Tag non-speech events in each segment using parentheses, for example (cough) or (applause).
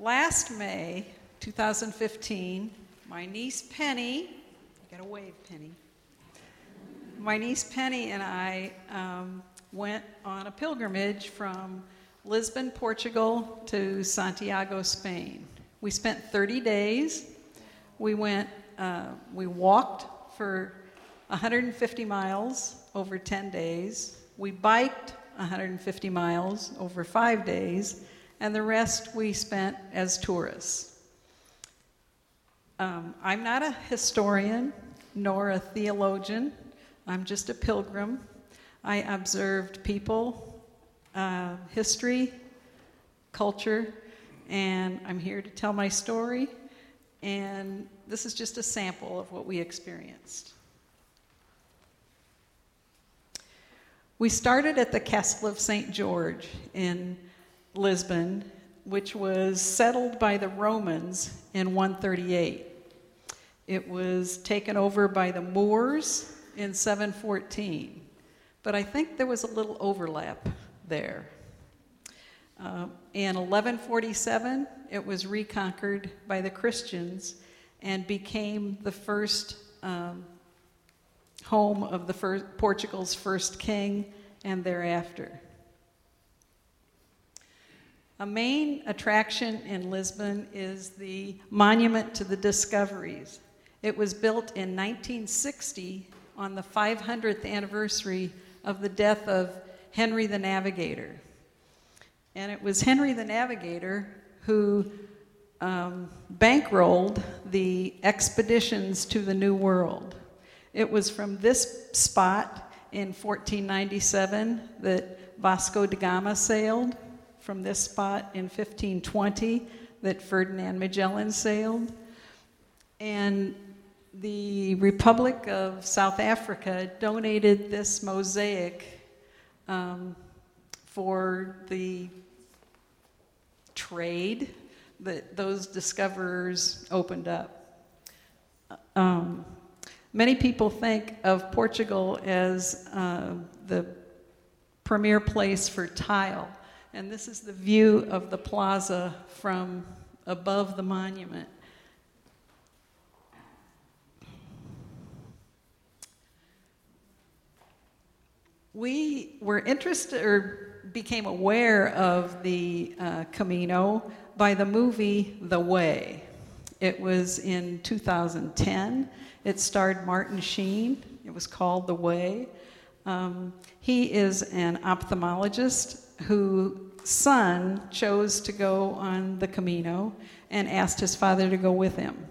last May 2015, my niece Penny, you got a wave, Penny. My niece Penny and I um, went on a pilgrimage from Lisbon, Portugal to Santiago, Spain. We spent 30 days. We went, uh, we walked for 150 miles over 10 days. We biked 150 miles over five days, and the rest we spent as tourists. Um, I'm not a historian nor a theologian, I'm just a pilgrim. I observed people, uh, history, culture, and I'm here to tell my story. And this is just a sample of what we experienced. We started at the Castle of St. George in Lisbon, which was settled by the Romans in 138. It was taken over by the Moors in 714, but I think there was a little overlap there. Uh, in 1147, it was reconquered by the Christians and became the first um, home of the first, Portugal's first king and thereafter. A main attraction in Lisbon is the Monument to the Discoveries. It was built in 1960 on the 500th anniversary of the death of Henry the Navigator. And it was Henry the Navigator who um, bankrolled the expeditions to the New World. It was from this spot in 1497 that Vasco da Gama sailed, from this spot in 1520 that Ferdinand Magellan sailed. And the Republic of South Africa donated this mosaic um, for the trade that those discoverers opened up. Um, Many people think of Portugal as uh, the premier place for tile, and this is the view of the plaza from above the monument. We were interested or became aware of the uh, Camino by the movie The Way. It was in 2010 it starred Martin Sheen. It was called The Way. Um, he is an ophthalmologist whose son chose to go on the Camino and asked his father to go with him.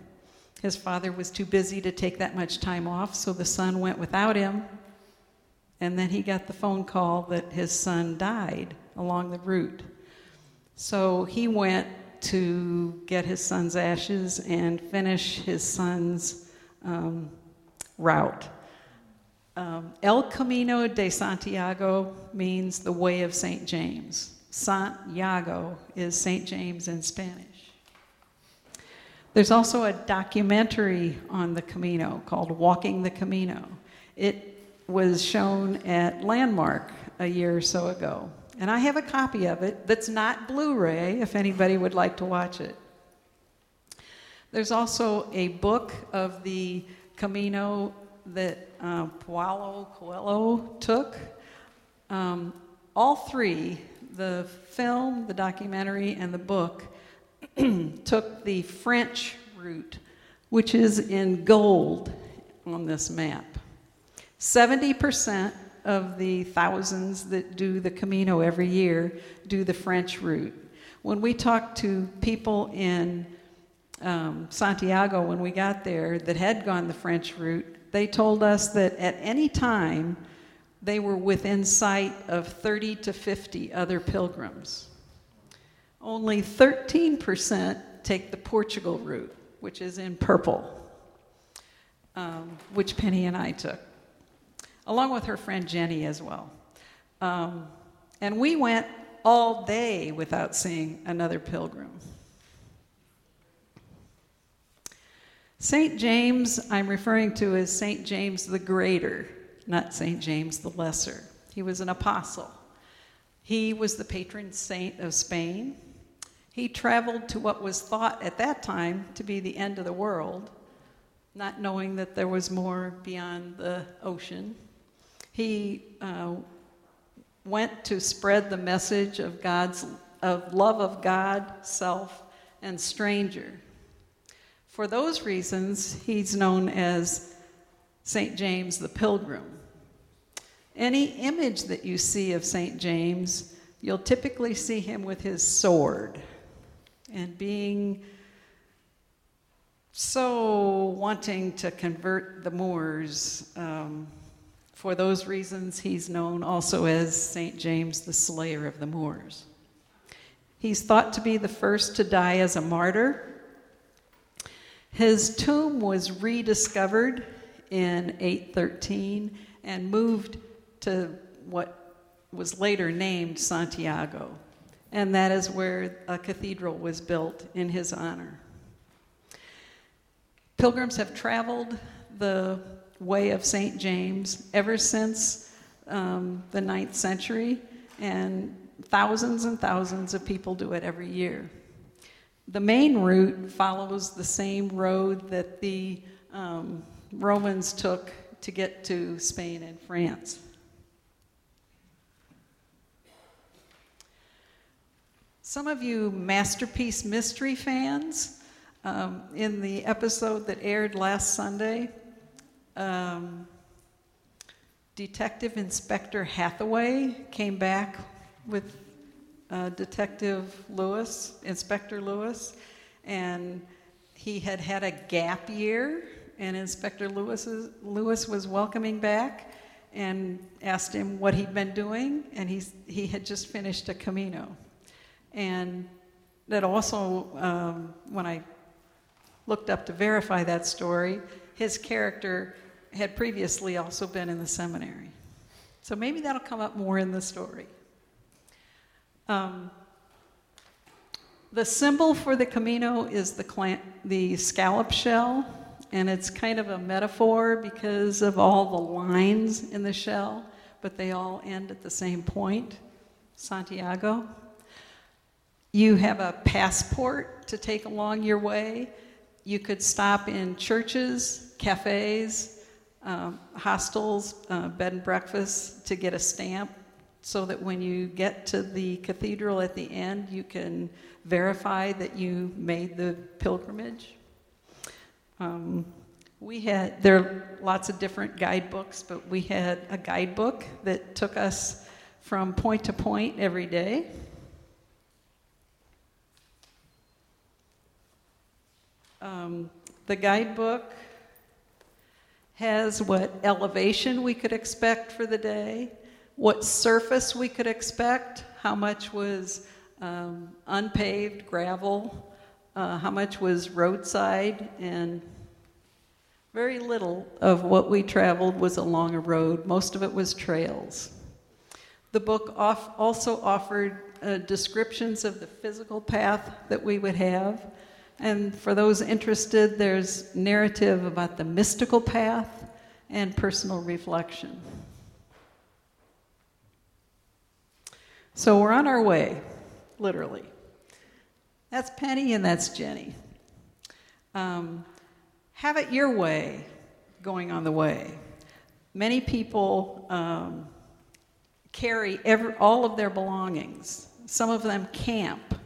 His father was too busy to take that much time off, so the son went without him. And then he got the phone call that his son died along the route. So he went to get his son's ashes and finish his son's um, route. Um, El Camino de Santiago means the way of St. James. Santiago is St. James in Spanish. There's also a documentary on the Camino called Walking the Camino. It was shown at Landmark a year or so ago. And I have a copy of it that's not Blu ray if anybody would like to watch it. There's also a book of the Camino that uh, Paulo Coelho took. Um, all three, the film, the documentary, and the book, (clears throat) took the French route, which is in gold on this map. 70% of the thousands that do the Camino every year do the French route. When we talked to people in um, Santiago when we got there that had gone the French route, they told us that at any time they were within sight of 30 to 50 other pilgrims. Only 13% take the Portugal route, which is in purple, um, which Penny and I took, along with her friend Jenny as well. Um, and we went all day without seeing another pilgrim. St. James, I'm referring to as St. James the Greater, not St. James the Lesser. He was an apostle. He was the patron saint of Spain. He traveled to what was thought at that time to be the end of the world, not knowing that there was more beyond the ocean. He uh, went to spread the message of God's of love of God, self, and stranger. For those reasons, he's known as St. James the Pilgrim. Any image that you see of St. James, you'll typically see him with his sword and being so wanting to convert the Moors. Um, for those reasons, he's known also as St. James the Slayer of the Moors. He's thought to be the first to die as a martyr. His tomb was rediscovered in 813 and moved to what was later named Santiago. And that is where a cathedral was built in his honor. Pilgrims have traveled the way of St. James ever since um, the ninth century, and thousands and thousands of people do it every year. The main route follows the same road that the um, Romans took to get to Spain and France. Some of you Masterpiece Mystery fans, um, in the episode that aired last Sunday, um, Detective Inspector Hathaway came back with uh, Detective Lewis, Inspector Lewis, and he had had a gap year, and Inspector Lewis, Lewis was welcoming back and asked him what he'd been doing, and he's, he had just finished a Camino. And that also, um, when I looked up to verify that story, his character had previously also been in the seminary. So maybe that'll come up more in the story. Um, the symbol for the Camino is the, the scallop shell, and it's kind of a metaphor because of all the lines in the shell, but they all end at the same point Santiago. You have a passport to take along your way. You could stop in churches, cafes, um, hostels, uh, bed and breakfasts to get a stamp so that when you get to the cathedral at the end, you can verify that you made the pilgrimage. Um, we had, there are lots of different guidebooks, but we had a guidebook that took us from point to point every day. Um, the guidebook has what elevation we could expect for the day, what surface we could expect, how much was um, unpaved gravel, uh, how much was roadside, and very little of what we traveled was along a road. Most of it was trails. The book off also offered uh, descriptions of the physical path that we would have. And for those interested, there's narrative about the mystical path and personal reflection. So we're on our way, literally. That's Penny and that's Jenny. Um, have it your way going on the way. Many people um, carry every, all of their belongings. Some of them camp.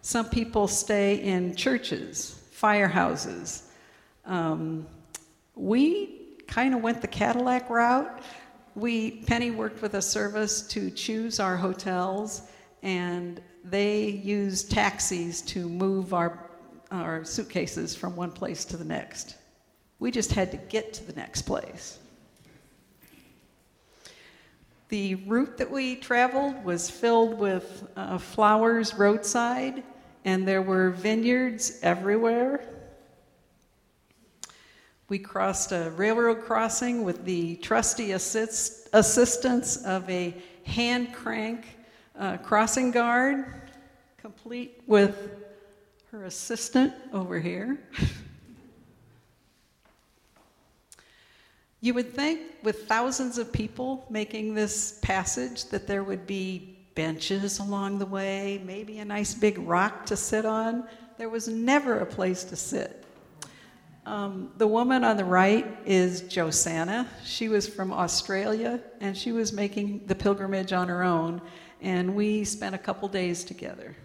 Some people stay in churches, firehouses. Um, we kind of went the Cadillac route we Penny worked with a service to choose our hotels, and they used taxis to move our our suitcases from one place to the next. We just had to get to the next place. The route that we traveled was filled with uh, flowers roadside, and there were vineyards everywhere. We crossed a railroad crossing with the trusty assist, assistance of a hand crank uh, crossing guard, complete with her assistant over here. you would think, with thousands of people making this passage, that there would be benches along the way, maybe a nice big rock to sit on. There was never a place to sit. Um, the woman on the right is Josanna. She was from Australia and she was making the pilgrimage on her own, and we spent a couple days together.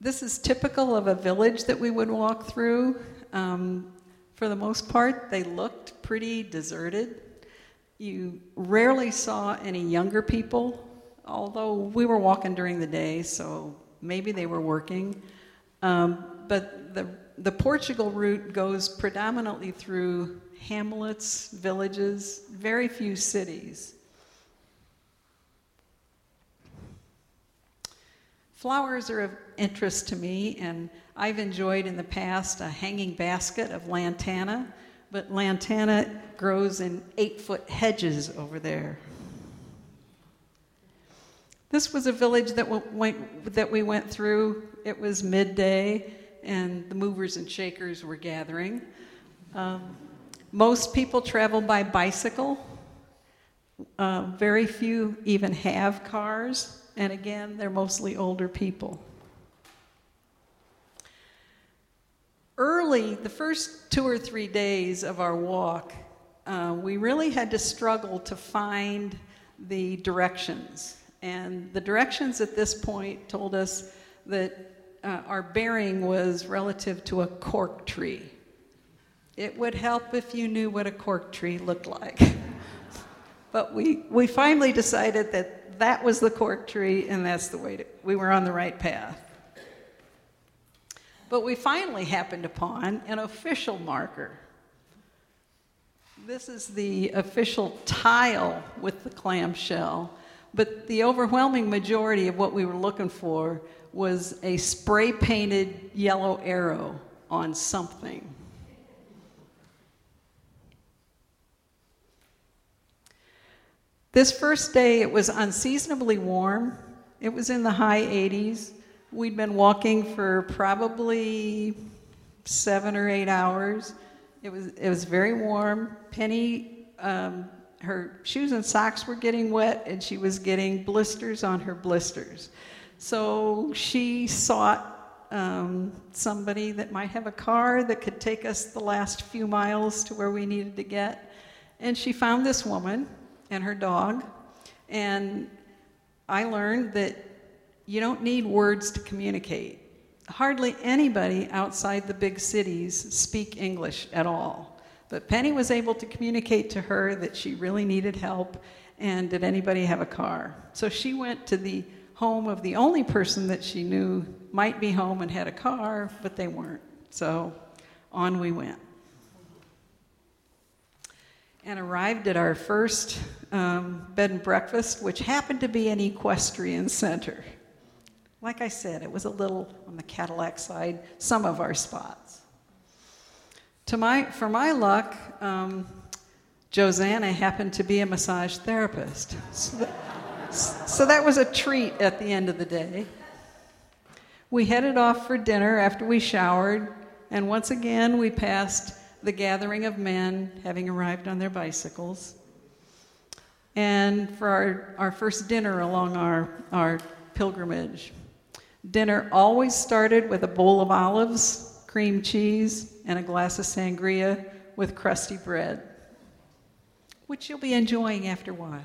This is typical of a village that we would walk through. Um, for the most part, they looked pretty deserted. You rarely saw any younger people, although we were walking during the day, so maybe they were working. Um, but the, the Portugal route goes predominantly through hamlets, villages, very few cities. Flowers are of interest to me, and I've enjoyed in the past a hanging basket of lantana, but lantana grows in eight foot hedges over there. This was a village that, that we went through. It was midday, and the movers and shakers were gathering. Um, most people travel by bicycle. Uh, very few even have cars, and again, they're mostly older people. Early, the first two or three days of our walk, uh, we really had to struggle to find the directions. And the directions at this point told us that uh, our bearing was relative to a cork tree. It would help if you knew what a cork tree looked like. (laughs) but we, we finally decided that that was the cork tree and that's the way to, we were on the right path. But we finally happened upon an official marker. This is the official tile with the clamshell, but the overwhelming majority of what we were looking for was a spray painted yellow arrow on something. This first day, it was unseasonably warm. It was in the high 80s. We'd been walking for probably seven or eight hours. It was, it was very warm. Penny, um, her shoes and socks were getting wet, and she was getting blisters on her blisters. So she sought um, somebody that might have a car that could take us the last few miles to where we needed to get. And she found this woman and her dog. And I learned that you don't need words to communicate. Hardly anybody outside the big cities speak English at all. But Penny was able to communicate to her that she really needed help and did anybody have a car. So she went to the home of the only person that she knew might be home and had a car, but they weren't. So on we went. And arrived at our first um, bed and breakfast, which happened to be an equestrian center. Like I said, it was a little on the Cadillac side, some of our spots. To my, for my luck, um, Josanna happened to be a massage therapist. So that, so that was a treat at the end of the day. We headed off for dinner after we showered, and once again we passed the gathering of men having arrived on their bicycles. And for our, our first dinner along our, our pilgrimage, Dinner always started with a bowl of olives, cream cheese, and a glass of sangria with crusty bread, which you'll be enjoying after a while.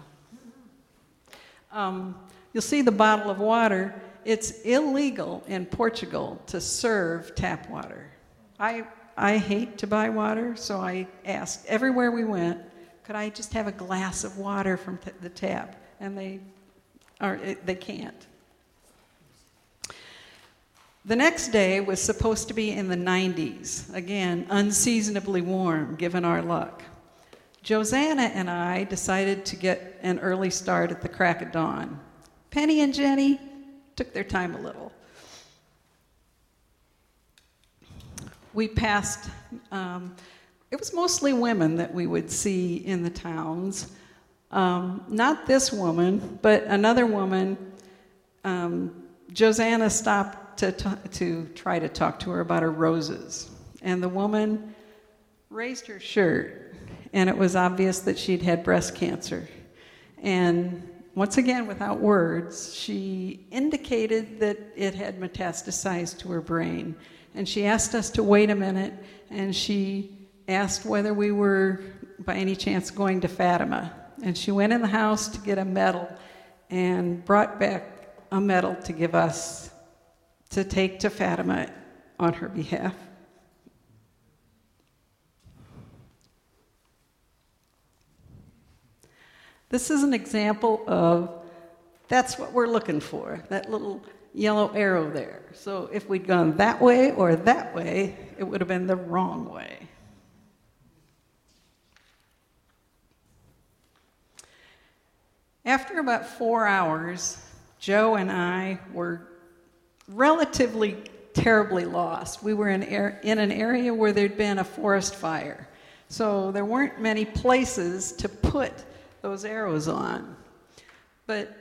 Um, you'll see the bottle of water. It's illegal in Portugal to serve tap water. I, I hate to buy water, so I asked everywhere we went, could I just have a glass of water from t- the tap? And they, are, they can't. The next day was supposed to be in the 90s, again, unseasonably warm given our luck. Josanna and I decided to get an early start at the crack of dawn. Penny and Jenny took their time a little. We passed, um, it was mostly women that we would see in the towns. Um, not this woman, but another woman. Um, Josanna stopped to, to try to talk to her about her roses. And the woman raised her shirt, and it was obvious that she'd had breast cancer. And once again, without words, she indicated that it had metastasized to her brain. And she asked us to wait a minute, and she asked whether we were, by any chance, going to Fatima. And she went in the house to get a medal and brought back a medal to give us to take to Fatima on her behalf. This is an example of that's what we're looking for, that little yellow arrow there. So if we'd gone that way or that way, it would have been the wrong way. After about four hours, Joe and I were relatively terribly lost. We were in, in an area where there'd been a forest fire. So there weren't many places to put those arrows on. But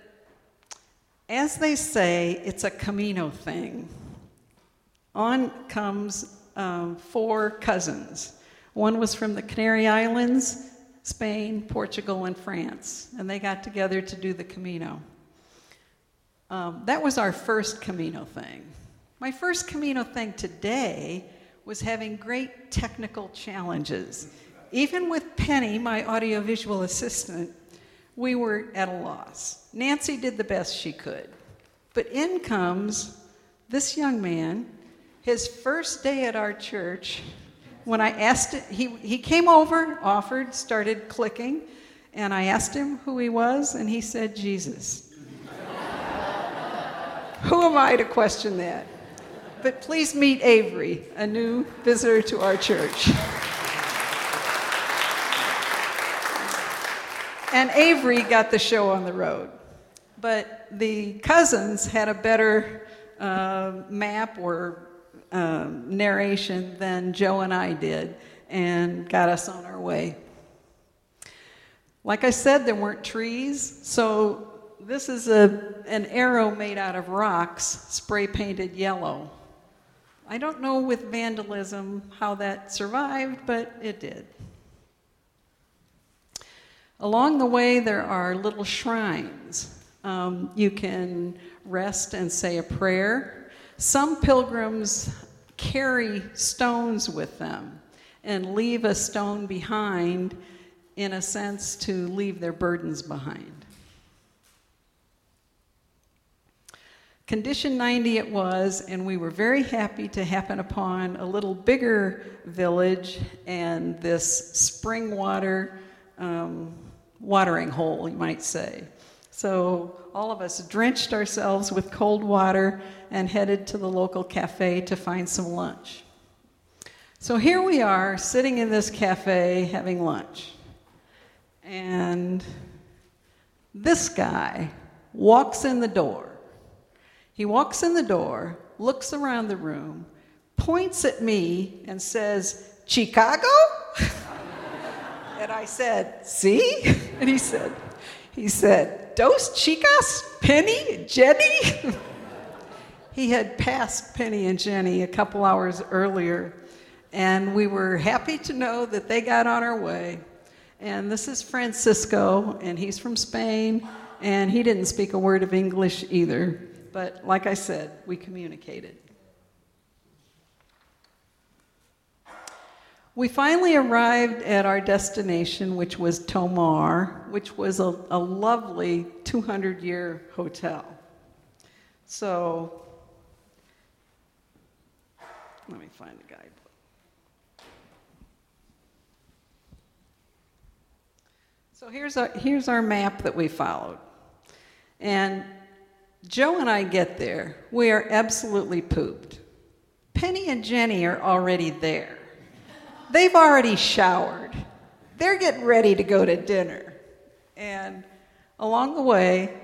as they say, it's a Camino thing. On comes um, four cousins. One was from the Canary Islands, Spain, Portugal, and France, and they got together to do the Camino. Um, that was our first Camino thing. My first Camino thing today was having great technical challenges. Even with Penny, my audiovisual assistant, we were at a loss. Nancy did the best she could. But in comes this young man, his first day at our church. When I asked it, he, he came over, offered, started clicking, and I asked him who he was, and he said, Jesus. Who am I to question that? But please meet Avery, a new visitor to our church. And Avery got the show on the road. But the cousins had a better uh, map or uh, narration than Joe and I did and got us on our way. Like I said, there weren't trees, so this is a, an arrow made out of rocks, spray painted yellow. I don't know with vandalism how that survived, but it did. Along the way, there are little shrines. Um, you can rest and say a prayer. Some pilgrims carry stones with them and leave a stone behind, in a sense, to leave their burdens behind. Condition 90 it was, and we were very happy to happen upon a little bigger village and this spring water. Um, watering hole, you might say. So all of us drenched ourselves with cold water and headed to the local cafe to find some lunch. So here we are sitting in this cafe having lunch. And this guy walks in the door. He walks in the door, looks around the room, points at me, and says, Chicago? (laughs) And I said, See? And he said, he said, Dos chicas, Penny, Jenny? (laughs) he had passed Penny and Jenny a couple hours earlier, and we were happy to know that they got on our way. And this is Francisco, and he's from Spain, and he didn't speak a word of English either. But like I said, we communicated. We finally arrived at our destination, which was Tomar, which was a, a lovely 200 year hotel. So, let me find the guidebook. So, here's our, here's our map that we followed. And Joe and I get there. We are absolutely pooped. Penny and Jenny are already there. They've already showered. They're getting ready to go to dinner. And along the way,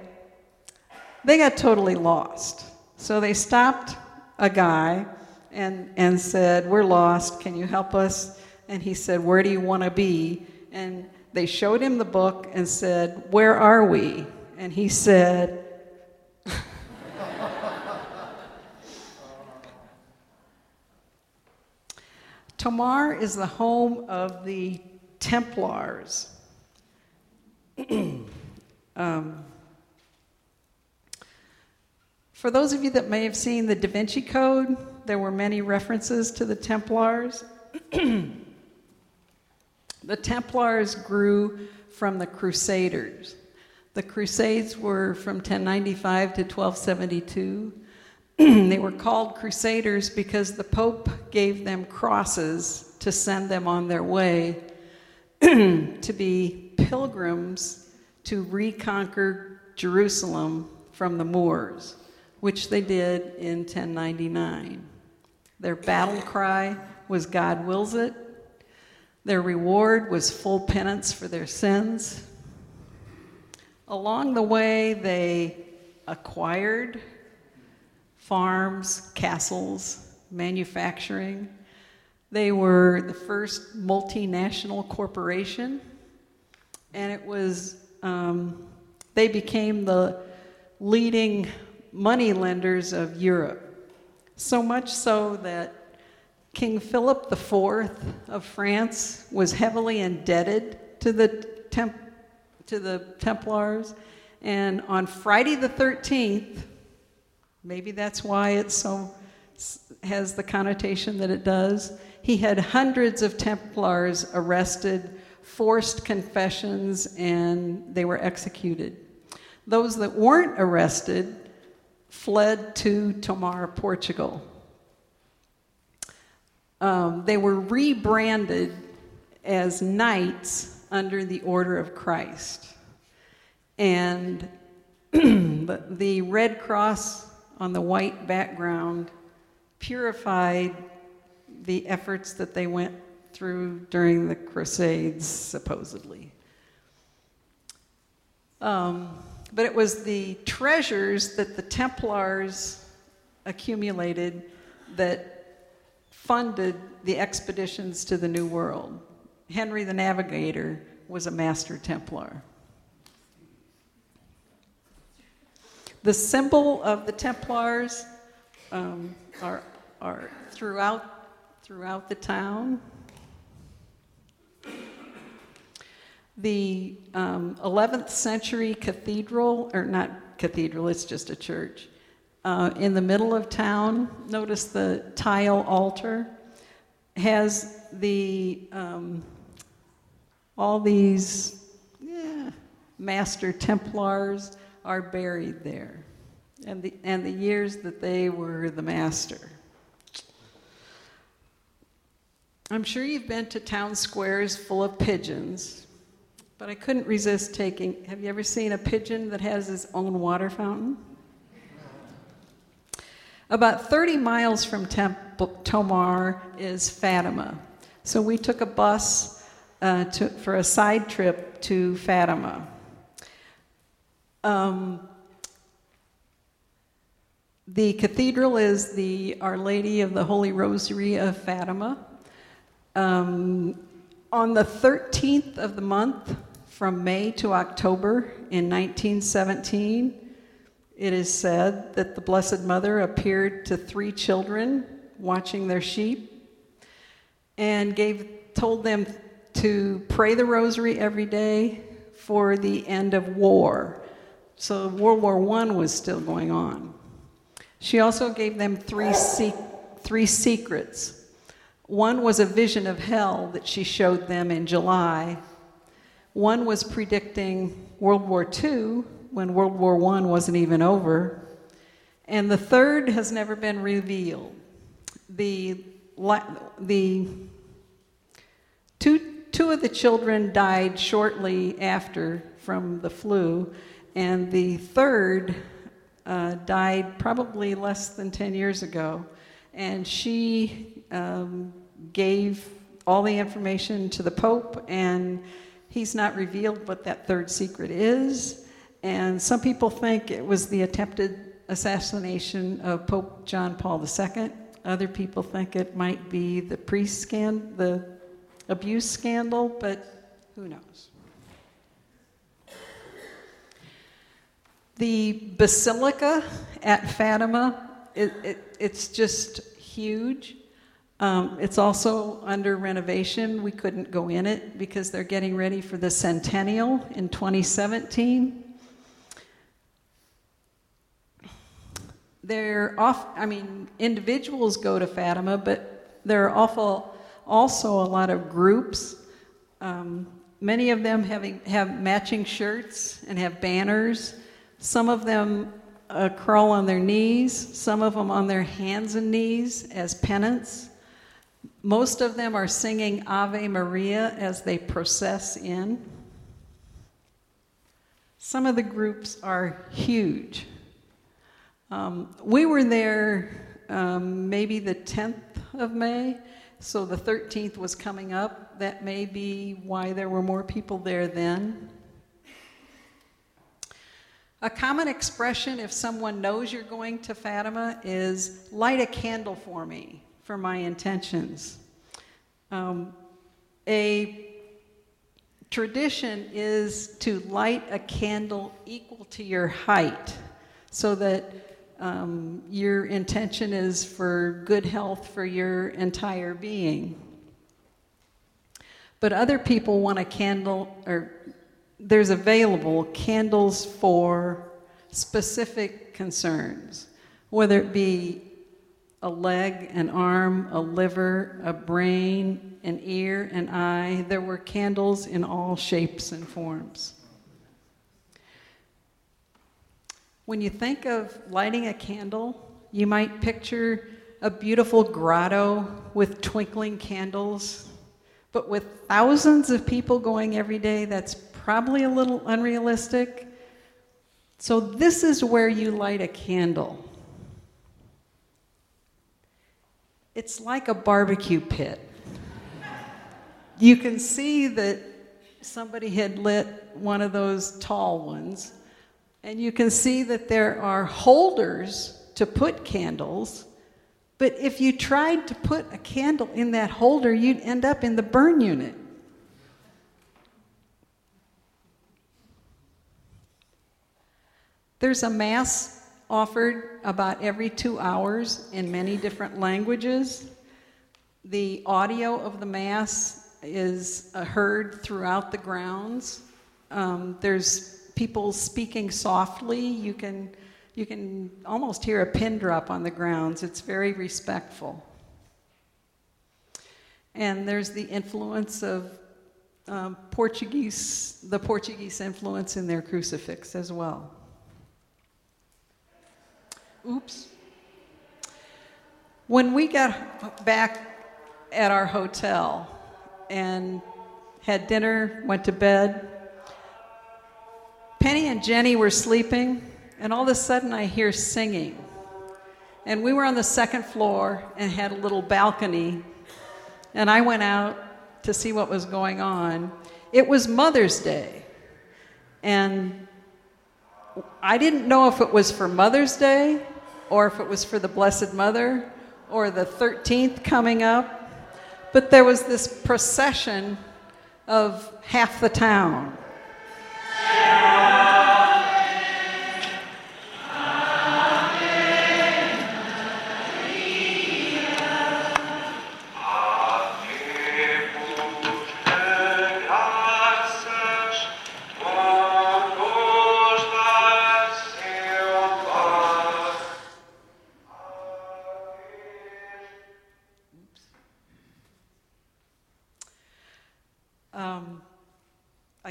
they got totally lost. So they stopped a guy and, and said, We're lost. Can you help us? And he said, Where do you want to be? And they showed him the book and said, Where are we? And he said, Tomar is the home of the Templars. (clears throat) Um, for those of you that may have seen the Da Vinci Code, there were many references to the Templars. (clears throat) the Templars grew from the Crusaders. The Crusades were from 1095 to 1272. (clears throat) they were called Crusaders because the Pope gave them crosses to send them on their way (clears throat) to be pilgrims to reconquer Jerusalem from the Moors, which they did in 1099. Their battle cry was God wills it. Their reward was full penance for their sins. Along the way, they acquired farms, castles, manufacturing. They were the first multinational corporation, and it was, um, they became the leading money lenders of Europe. So much so that King Philip IV of France was heavily indebted to the, temp- to the Templars. And on Friday the 13th, maybe that's why it so has the connotation that it does, he had hundreds of Templars arrested, forced confessions, and they were executed. Those that weren't arrested fled to Tomar, Portugal. Um, they were rebranded as knights under the Order of Christ. And (clears throat) the, the red cross on the white background purified the efforts that they went through during the Crusades, supposedly. Um, but it was the treasures that the Templars accumulated that funded the expeditions to the New World. Henry the Navigator was a master Templar. The symbol of the Templars um, are, are throughout, throughout the town. The um, 11th century cathedral, or not cathedral, it's just a church, uh, in the middle of town, notice the tile altar, has the um, all these yeah, master Templars are buried there, and the, and the years that they were the master. I'm sure you've been to town squares full of pigeons. But I couldn't resist taking. Have you ever seen a pigeon that has its own water fountain? About 30 miles from Tomar is Fatima. So we took a bus uh, to, for a side trip to Fatima. Um, the cathedral is the Our Lady of the Holy Rosary of Fatima. Um, on the 13th of the month, from May to October in 1917, it is said that the Blessed Mother appeared to three children watching their sheep and gave, told them to pray the rosary every day for the end of war. So World War I was still going on. She also gave them three, se- three secrets. One was a vision of hell that she showed them in July one was predicting World War II when World War I wasn't even over. And the third has never been revealed. The, the two, two of the children died shortly after from the flu, and the third uh, died probably less than 10 years ago. And she um, gave all the information to the Pope and He's not revealed what that third secret is. And some people think it was the attempted assassination of Pope John Paul II. Other people think it might be the priest scandal, the abuse scandal, but who knows? The basilica at Fatima, it, it, it's just huge. Um, it's also under renovation. We couldn't go in it because they're getting ready for the centennial in 2017. They're off, I mean, individuals go to Fatima, but there are awful, also a lot of groups. Um, many of them having, have matching shirts and have banners. Some of them uh, crawl on their knees, some of them on their hands and knees as penance. Most of them are singing Ave Maria as they process in. Some of the groups are huge. Um, we were there um, maybe the 10th of May, so the 13th was coming up. That may be why there were more people there then. A common expression if someone knows you're going to Fatima is light a candle for me for my intentions. Um, a tradition is to light a candle equal to your height so that um, your intention is for good health for your entire being. But other people want a candle, or there's available candles for specific concerns, whether it be a leg, an arm, a liver, a brain, an ear, an eye. There were candles in all shapes and forms. When you think of lighting a candle, you might picture a beautiful grotto with twinkling candles. But with thousands of people going every day, that's probably a little unrealistic. So, this is where you light a candle. It's like a barbecue pit. You can see that somebody had lit one of those tall ones and you can see that there are holders to put candles. But if you tried to put a candle in that holder, you'd end up in the burn unit. There's a mass offered about every two hours in many different languages. The audio of the mass is uh, heard throughout the grounds. Um, there's people speaking softly. You can, you can almost hear a pin drop on the grounds. It's very respectful. And there's the influence of um, Portuguese, the Portuguese influence in their crucifix as well. Oops. When we got back at our hotel and had dinner, went to bed, Penny and Jenny were sleeping, and all of a sudden I hear singing. And we were on the second floor and had a little balcony, and I went out to see what was going on. It was Mother's Day, and I didn't know if it was for Mother's Day or if it was for the Blessed Mother or the 13th coming up, but there was this procession of half the town.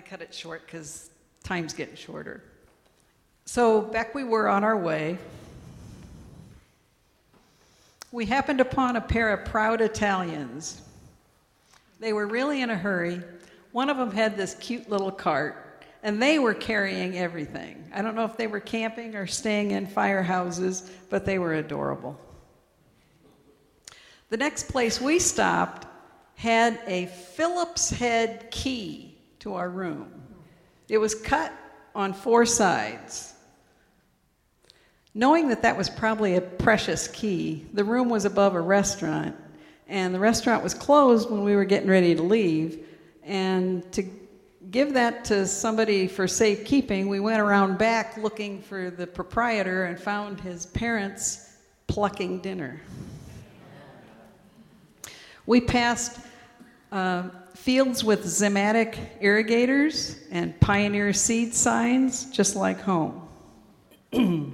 Cut it short because time's getting shorter. So back we were on our way. We happened upon a pair of proud Italians. They were really in a hurry. One of them had this cute little cart, and they were carrying everything. I don't know if they were camping or staying in firehouses, but they were adorable. The next place we stopped had a Phillips head key to our room. It was cut on four sides. Knowing that that was probably a precious key, the room was above a restaurant, and the restaurant was closed when we were getting ready to leave. And to give that to somebody for safekeeping, we went around back looking for the proprietor and found his parents plucking dinner. We passed uh, fields with Zimmatic irrigators and Pioneer seed signs, just like home. (clears throat)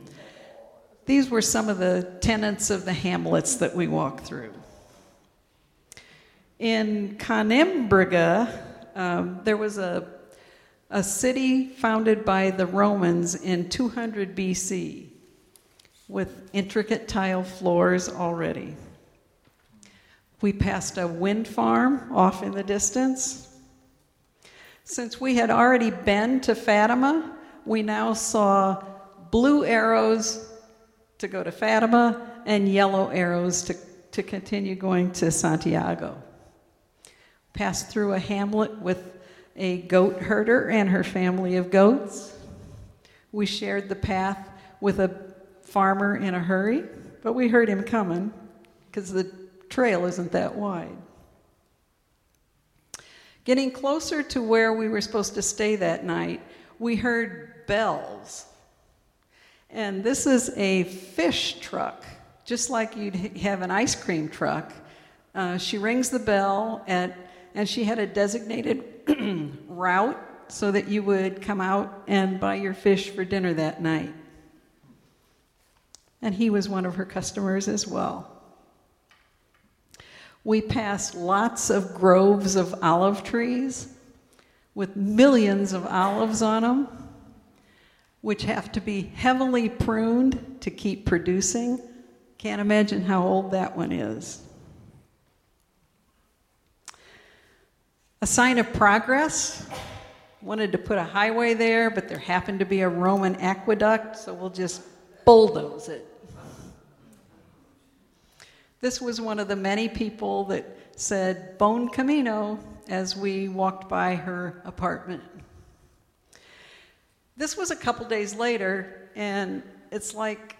these were some of the tenets of the hamlets that we walked through. In Conimbriga, um, there was a, a city founded by the Romans in 200 BC with intricate tile floors already. We passed a wind farm off in the distance. Since we had already been to Fatima, we now saw blue arrows to go to Fatima and yellow arrows to, to continue going to Santiago. Passed through a hamlet with a goat herder and her family of goats. We shared the path with a farmer in a hurry, but we heard him coming because the trail isn't that wide. Getting closer to where we were supposed to stay that night, we heard bells. And this is a fish truck, just like you'd have an ice cream truck. Uh, she rings the bell, at, and she had a designated (clears throat) route so that you would come out and buy your fish for dinner that night. And he was one of her customers as well. We passed lots of groves of olive trees with millions of olives on them, which have to be heavily pruned to keep producing. Can't imagine how old that one is. A sign of progress. Wanted to put a highway there, but there happened to be a Roman aqueduct, so we'll just bulldoze it. This was one of the many people that said Bon Camino as we walked by her apartment. This was a couple days later, and it's like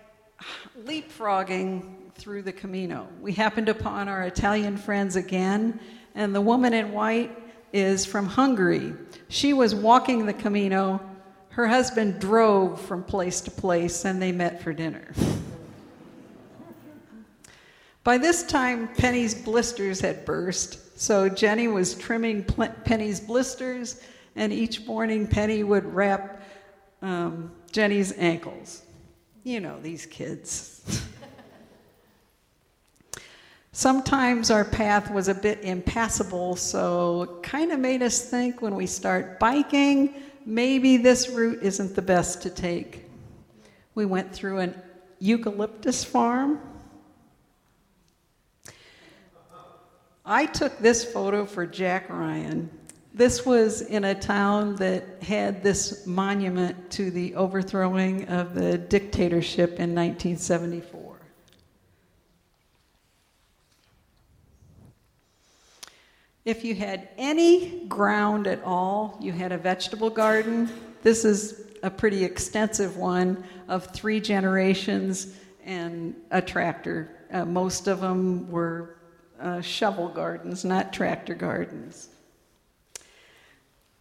leapfrogging through the Camino. We happened upon our Italian friends again, and the woman in white is from Hungary. She was walking the Camino. Her husband drove from place to place, and they met for dinner. (laughs) By this time, Penny's blisters had burst, so Jenny was trimming Penny's blisters, and each morning Penny would wrap um, Jenny's ankles. You know, these kids. Sometimes our path was a bit impassable, so kind of made us think when we start biking, maybe this route isn't the best to take. We went through an eucalyptus farm I took this photo for Jack Ryan. This was in a town that had this monument to the overthrowing of the dictatorship in 1974. If you had any ground at all, you had a vegetable garden. This is a pretty extensive one of three generations and a tractor. Uh, most of them were uh, shovel gardens, not tractor gardens.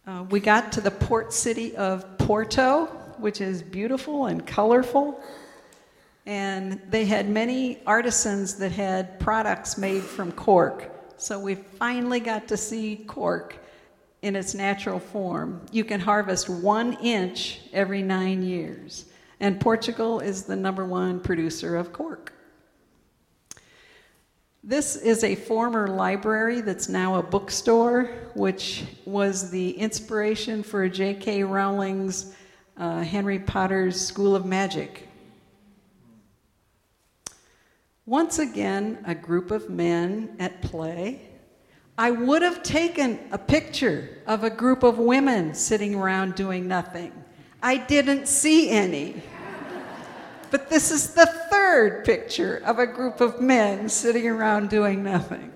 Uh, we got to the port city of Porto, which is beautiful and colorful. And they had many artisans that had products made from cork. So we finally got to see cork in its natural form. You can harvest one inch every nine years. And Portugal is the number one producer of cork. This is a former library that's now a bookstore, which was the inspiration for J.K. Rowling's uh, Potter's School of Magic. Once again, a group of men at play. I would have taken a picture of a group of women sitting around doing nothing. I didn't see any. But this is the third picture of a group of men sitting around doing nothing.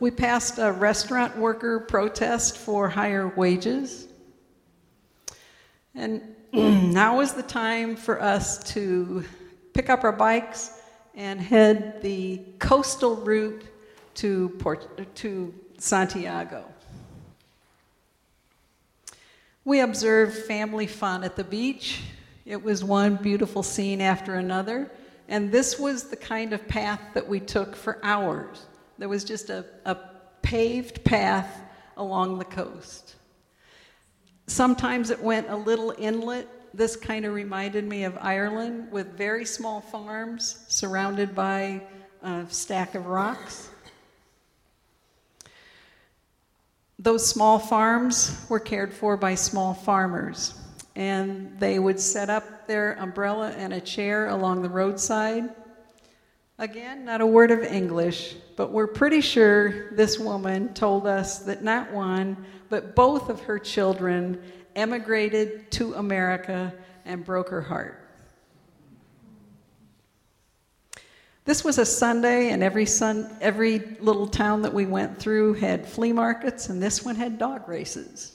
We passed a restaurant worker protest for higher wages. And (clears throat) now is the time for us to pick up our bikes and head the coastal route to, Port- to Santiago. We observed family fun at the beach it was one beautiful scene after another. And this was the kind of path that we took for hours. There was just a, a paved path along the coast. Sometimes it went a little inlet this kind of reminded me of Ireland with very small farms surrounded by a stack of rocks. Those small farms were cared for by small farmers, and they would set up their umbrella and a chair along the roadside. Again, not a word of English, but we're pretty sure this woman told us that not one, but both of her children emigrated to America and broke her heart. This was a Sunday, and every, sun, every little town that we went through had flea markets, and this one had dog races.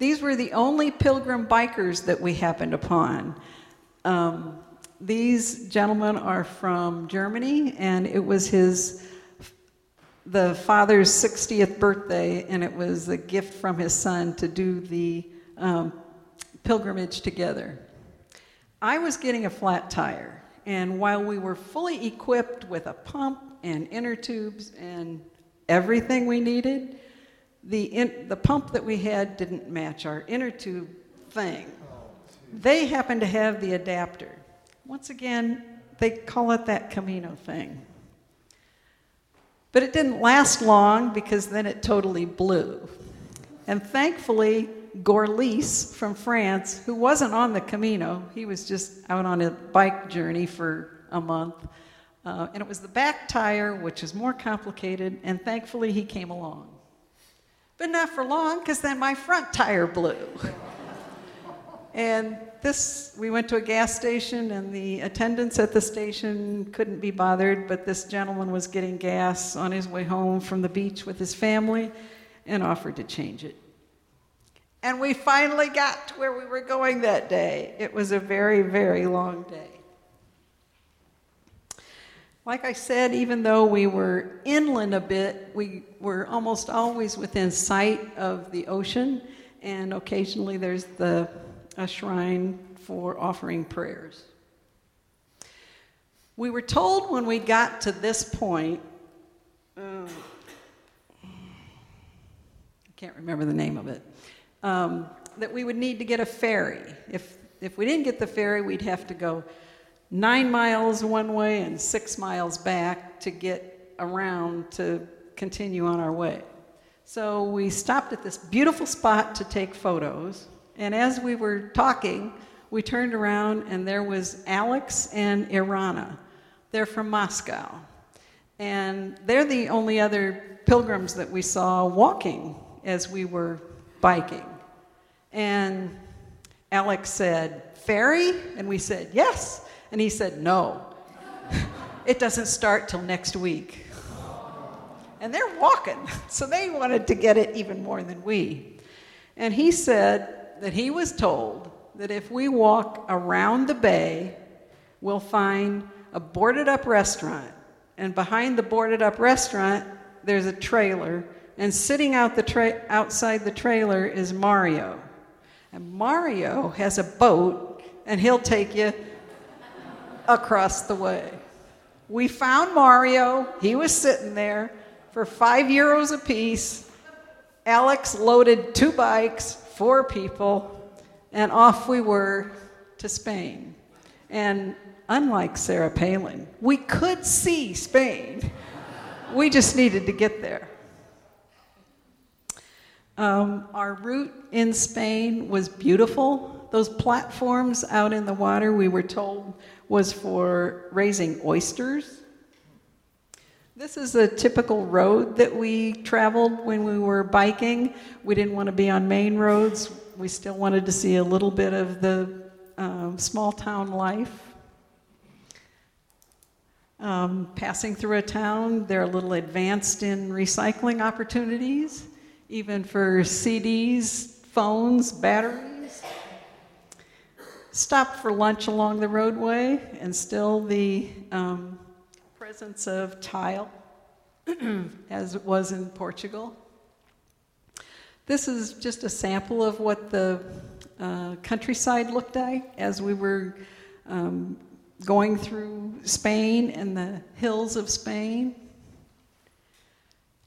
These were the only pilgrim bikers that we happened upon. Um, these gentlemen are from Germany, and it was his the father's 60th birthday, and it was a gift from his son to do the um, pilgrimage together. I was getting a flat tire. And while we were fully equipped with a pump and inner tubes and everything we needed, the, in, the pump that we had didn't match our inner tube thing. They happened to have the adapter. Once again, they call it that Camino thing. But it didn't last long because then it totally blew. And thankfully, Gorlice from France, who wasn't on the Camino, he was just out on a bike journey for a month. Uh, and it was the back tire, which is more complicated, and thankfully he came along. But not for long, because then my front tire blew. and this, we went to a gas station, and the attendants at the station couldn't be bothered, but this gentleman was getting gas on his way home from the beach with his family and offered to change it. And we finally got to where we were going that day. It was a very, very long day. Like I said, even though we were inland a bit, we were almost always within sight of the ocean, and occasionally there's the, a shrine for offering prayers. We were told when we got to this point, uh, I can't remember the name of it um, that we would need to get a ferry. If, if we didn't get the ferry, we'd have to go nine miles one way and six miles back to get around to continue on our way. So we stopped at this beautiful spot to take photos. And as we were talking, we turned around and there was Alex and Irana. They're from Moscow. And they're the only other pilgrims that we saw walking as we were biking. And Alex said, Ferry? And we said, Yes. And he said, No. it doesn't start till next week. And they're walking, so they wanted to get it even more than we. And he said that he was told that if we walk around the bay, we'll find a boarded up restaurant. And behind the boarded up restaurant, there's a trailer and sitting out the tra- outside the trailer is Mario. And Mario has a boat, and he'll take you across the way. We found Mario. He was sitting there for five euros a piece. Alex loaded two bikes, four people, and off we were to Spain. And unlike Sarah Palin, we could see Spain. We just needed to get there. Um, our route in Spain was beautiful. Those platforms out in the water, we were told, was for raising oysters. This is a typical road that we traveled when we were biking. We didn't want to be on main roads. We still wanted to see a little bit of the um, small town life. Um, passing through a town, they're a little advanced in recycling opportunities even for CDs, phones, batteries. Stopped for lunch along the roadway, and still the um, presence of tile, (clears throat) as it was in Portugal. This is just a sample of what the uh, countryside looked like as we were um, going through Spain and the hills of Spain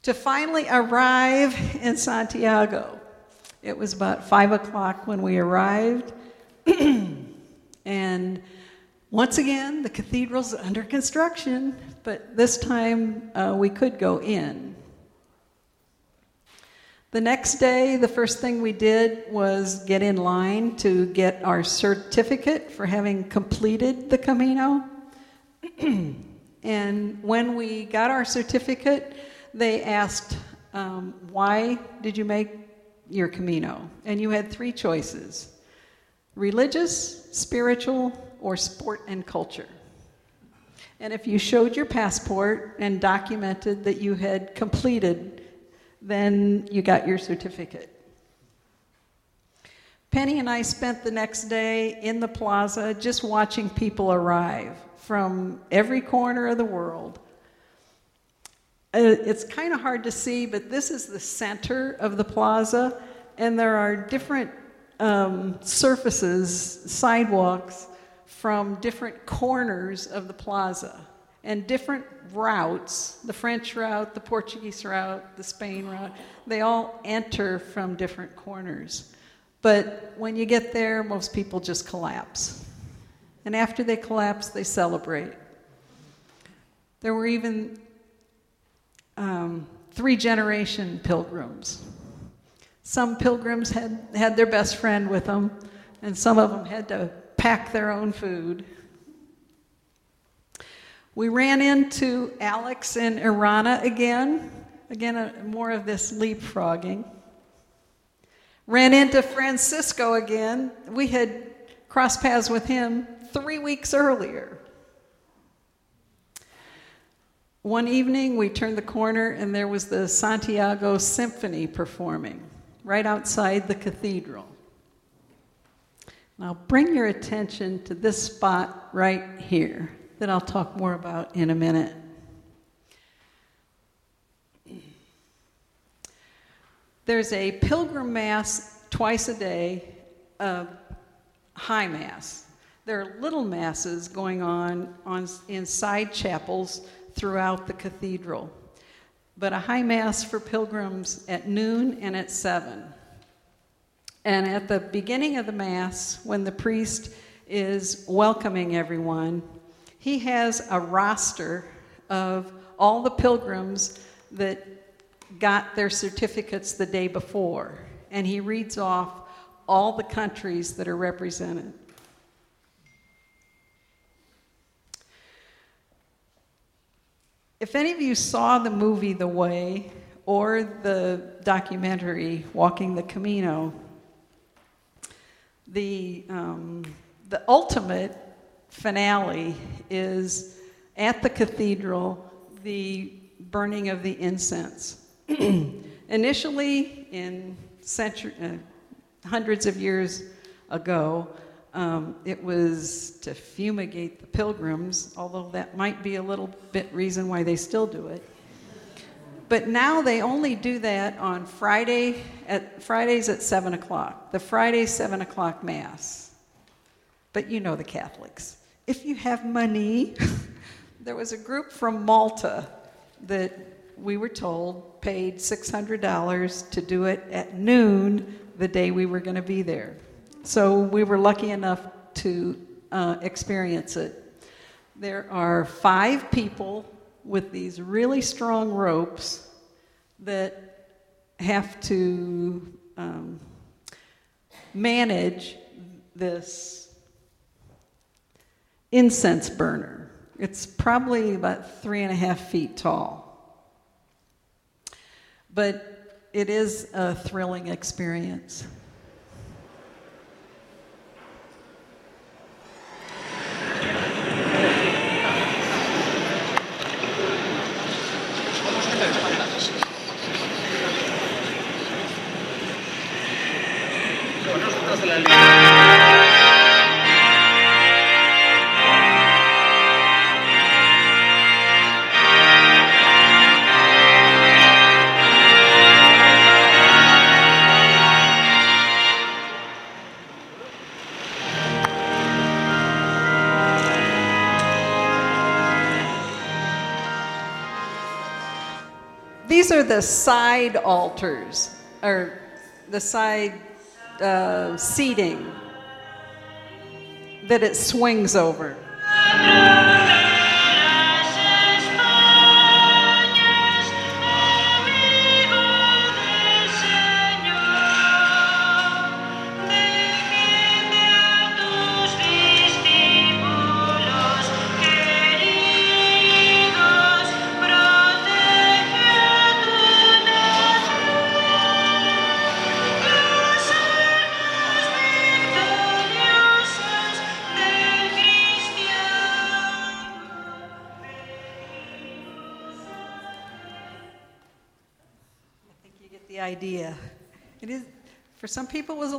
to finally arrive in Santiago. It was about five o'clock when we arrived. (clears throat) and once again, the cathedral's under construction, but this time uh, we could go in. The next day, the first thing we did was get in line to get our certificate for having completed the Camino. (clears throat) and when we got our certificate, they asked, um, Why did you make your Camino? And you had three choices religious, spiritual, or sport and culture. And if you showed your passport and documented that you had completed then you got your certificate. Penny and I spent the next day in the plaza just watching people arrive from every corner of the world. Uh, it's kind of hard to see, but this is the center of the plaza, and there are different um, surfaces, sidewalks, from different corners of the plaza and different routes the French route, the Portuguese route, the Spain route they all enter from different corners. But when you get there, most people just collapse. And after they collapse, they celebrate. There were even um, three generation pilgrims. Some pilgrims had, had their best friend with them, and some of them had to pack their own food. We ran into Alex and Irana again. Again, a, more of this leapfrogging. Ran into Francisco again. We had crossed paths with him three weeks earlier. One evening, we turned the corner and there was the Santiago Symphony performing right outside the cathedral. Now, bring your attention to this spot right here that I'll talk more about in a minute. There's a pilgrim mass twice a day, a high mass. There are little masses going on, on in side chapels throughout the cathedral, but a high mass for pilgrims at noon and at seven. And at the beginning of the mass, when the priest is welcoming everyone, he has a roster of all the pilgrims that got their certificates the day before, and he reads off all the countries that are represented. If any of you saw the movie The Way or the documentary Walking the Camino, the, um, the ultimate finale is at the cathedral, the burning of the incense. (clears throat) Initially, in century, uh, hundreds of years ago, um, it was to fumigate the pilgrims, although that might be a little bit reason why they still do it. But now they only do that on Friday at Fridays at seven o'clock. The Friday seven o'clock mass. But you know the Catholics if you have money, (laughs) there was a group from Malta that we were told paid $600 to do it at noon the day we were going to be there. So we were lucky enough to uh, experience it. There are five people with these really strong ropes that have to um, manage this incense burner. It's probably about three and a half feet tall. But it is a thrilling experience. The side altars, or the side uh, seating. that it swings over.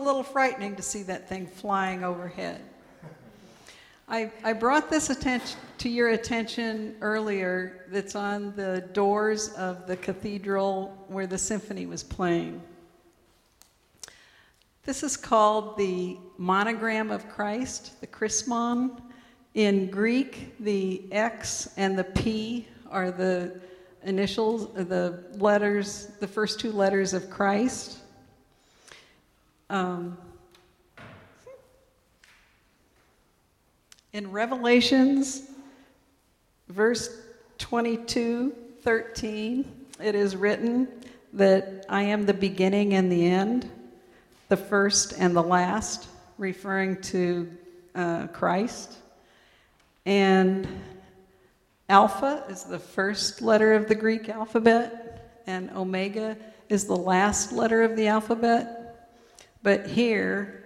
Little frightening to see that thing flying overhead. I, I brought this attention to your attention earlier that's on the doors of the cathedral where the symphony was playing. This is called the monogram of Christ, the chrismon. In Greek, the X and the P are the initials, the letters, the first two letters of Christ. Um, in Revelations, verse 22, 13, it is written that I am the beginning and the end, the first and the last, referring to uh, Christ. And Alpha is the first letter of the Greek alphabet, and Omega is the last letter of the alphabet. But here,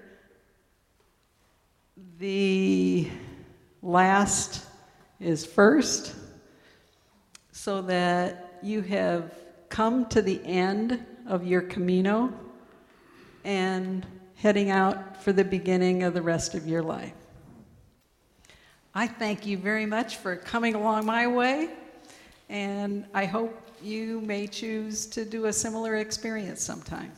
the last is first, so that you have come to the end of your Camino and heading out for the beginning of the rest of your life. I thank you very much for coming along my way, and I hope you may choose to do a similar experience sometime.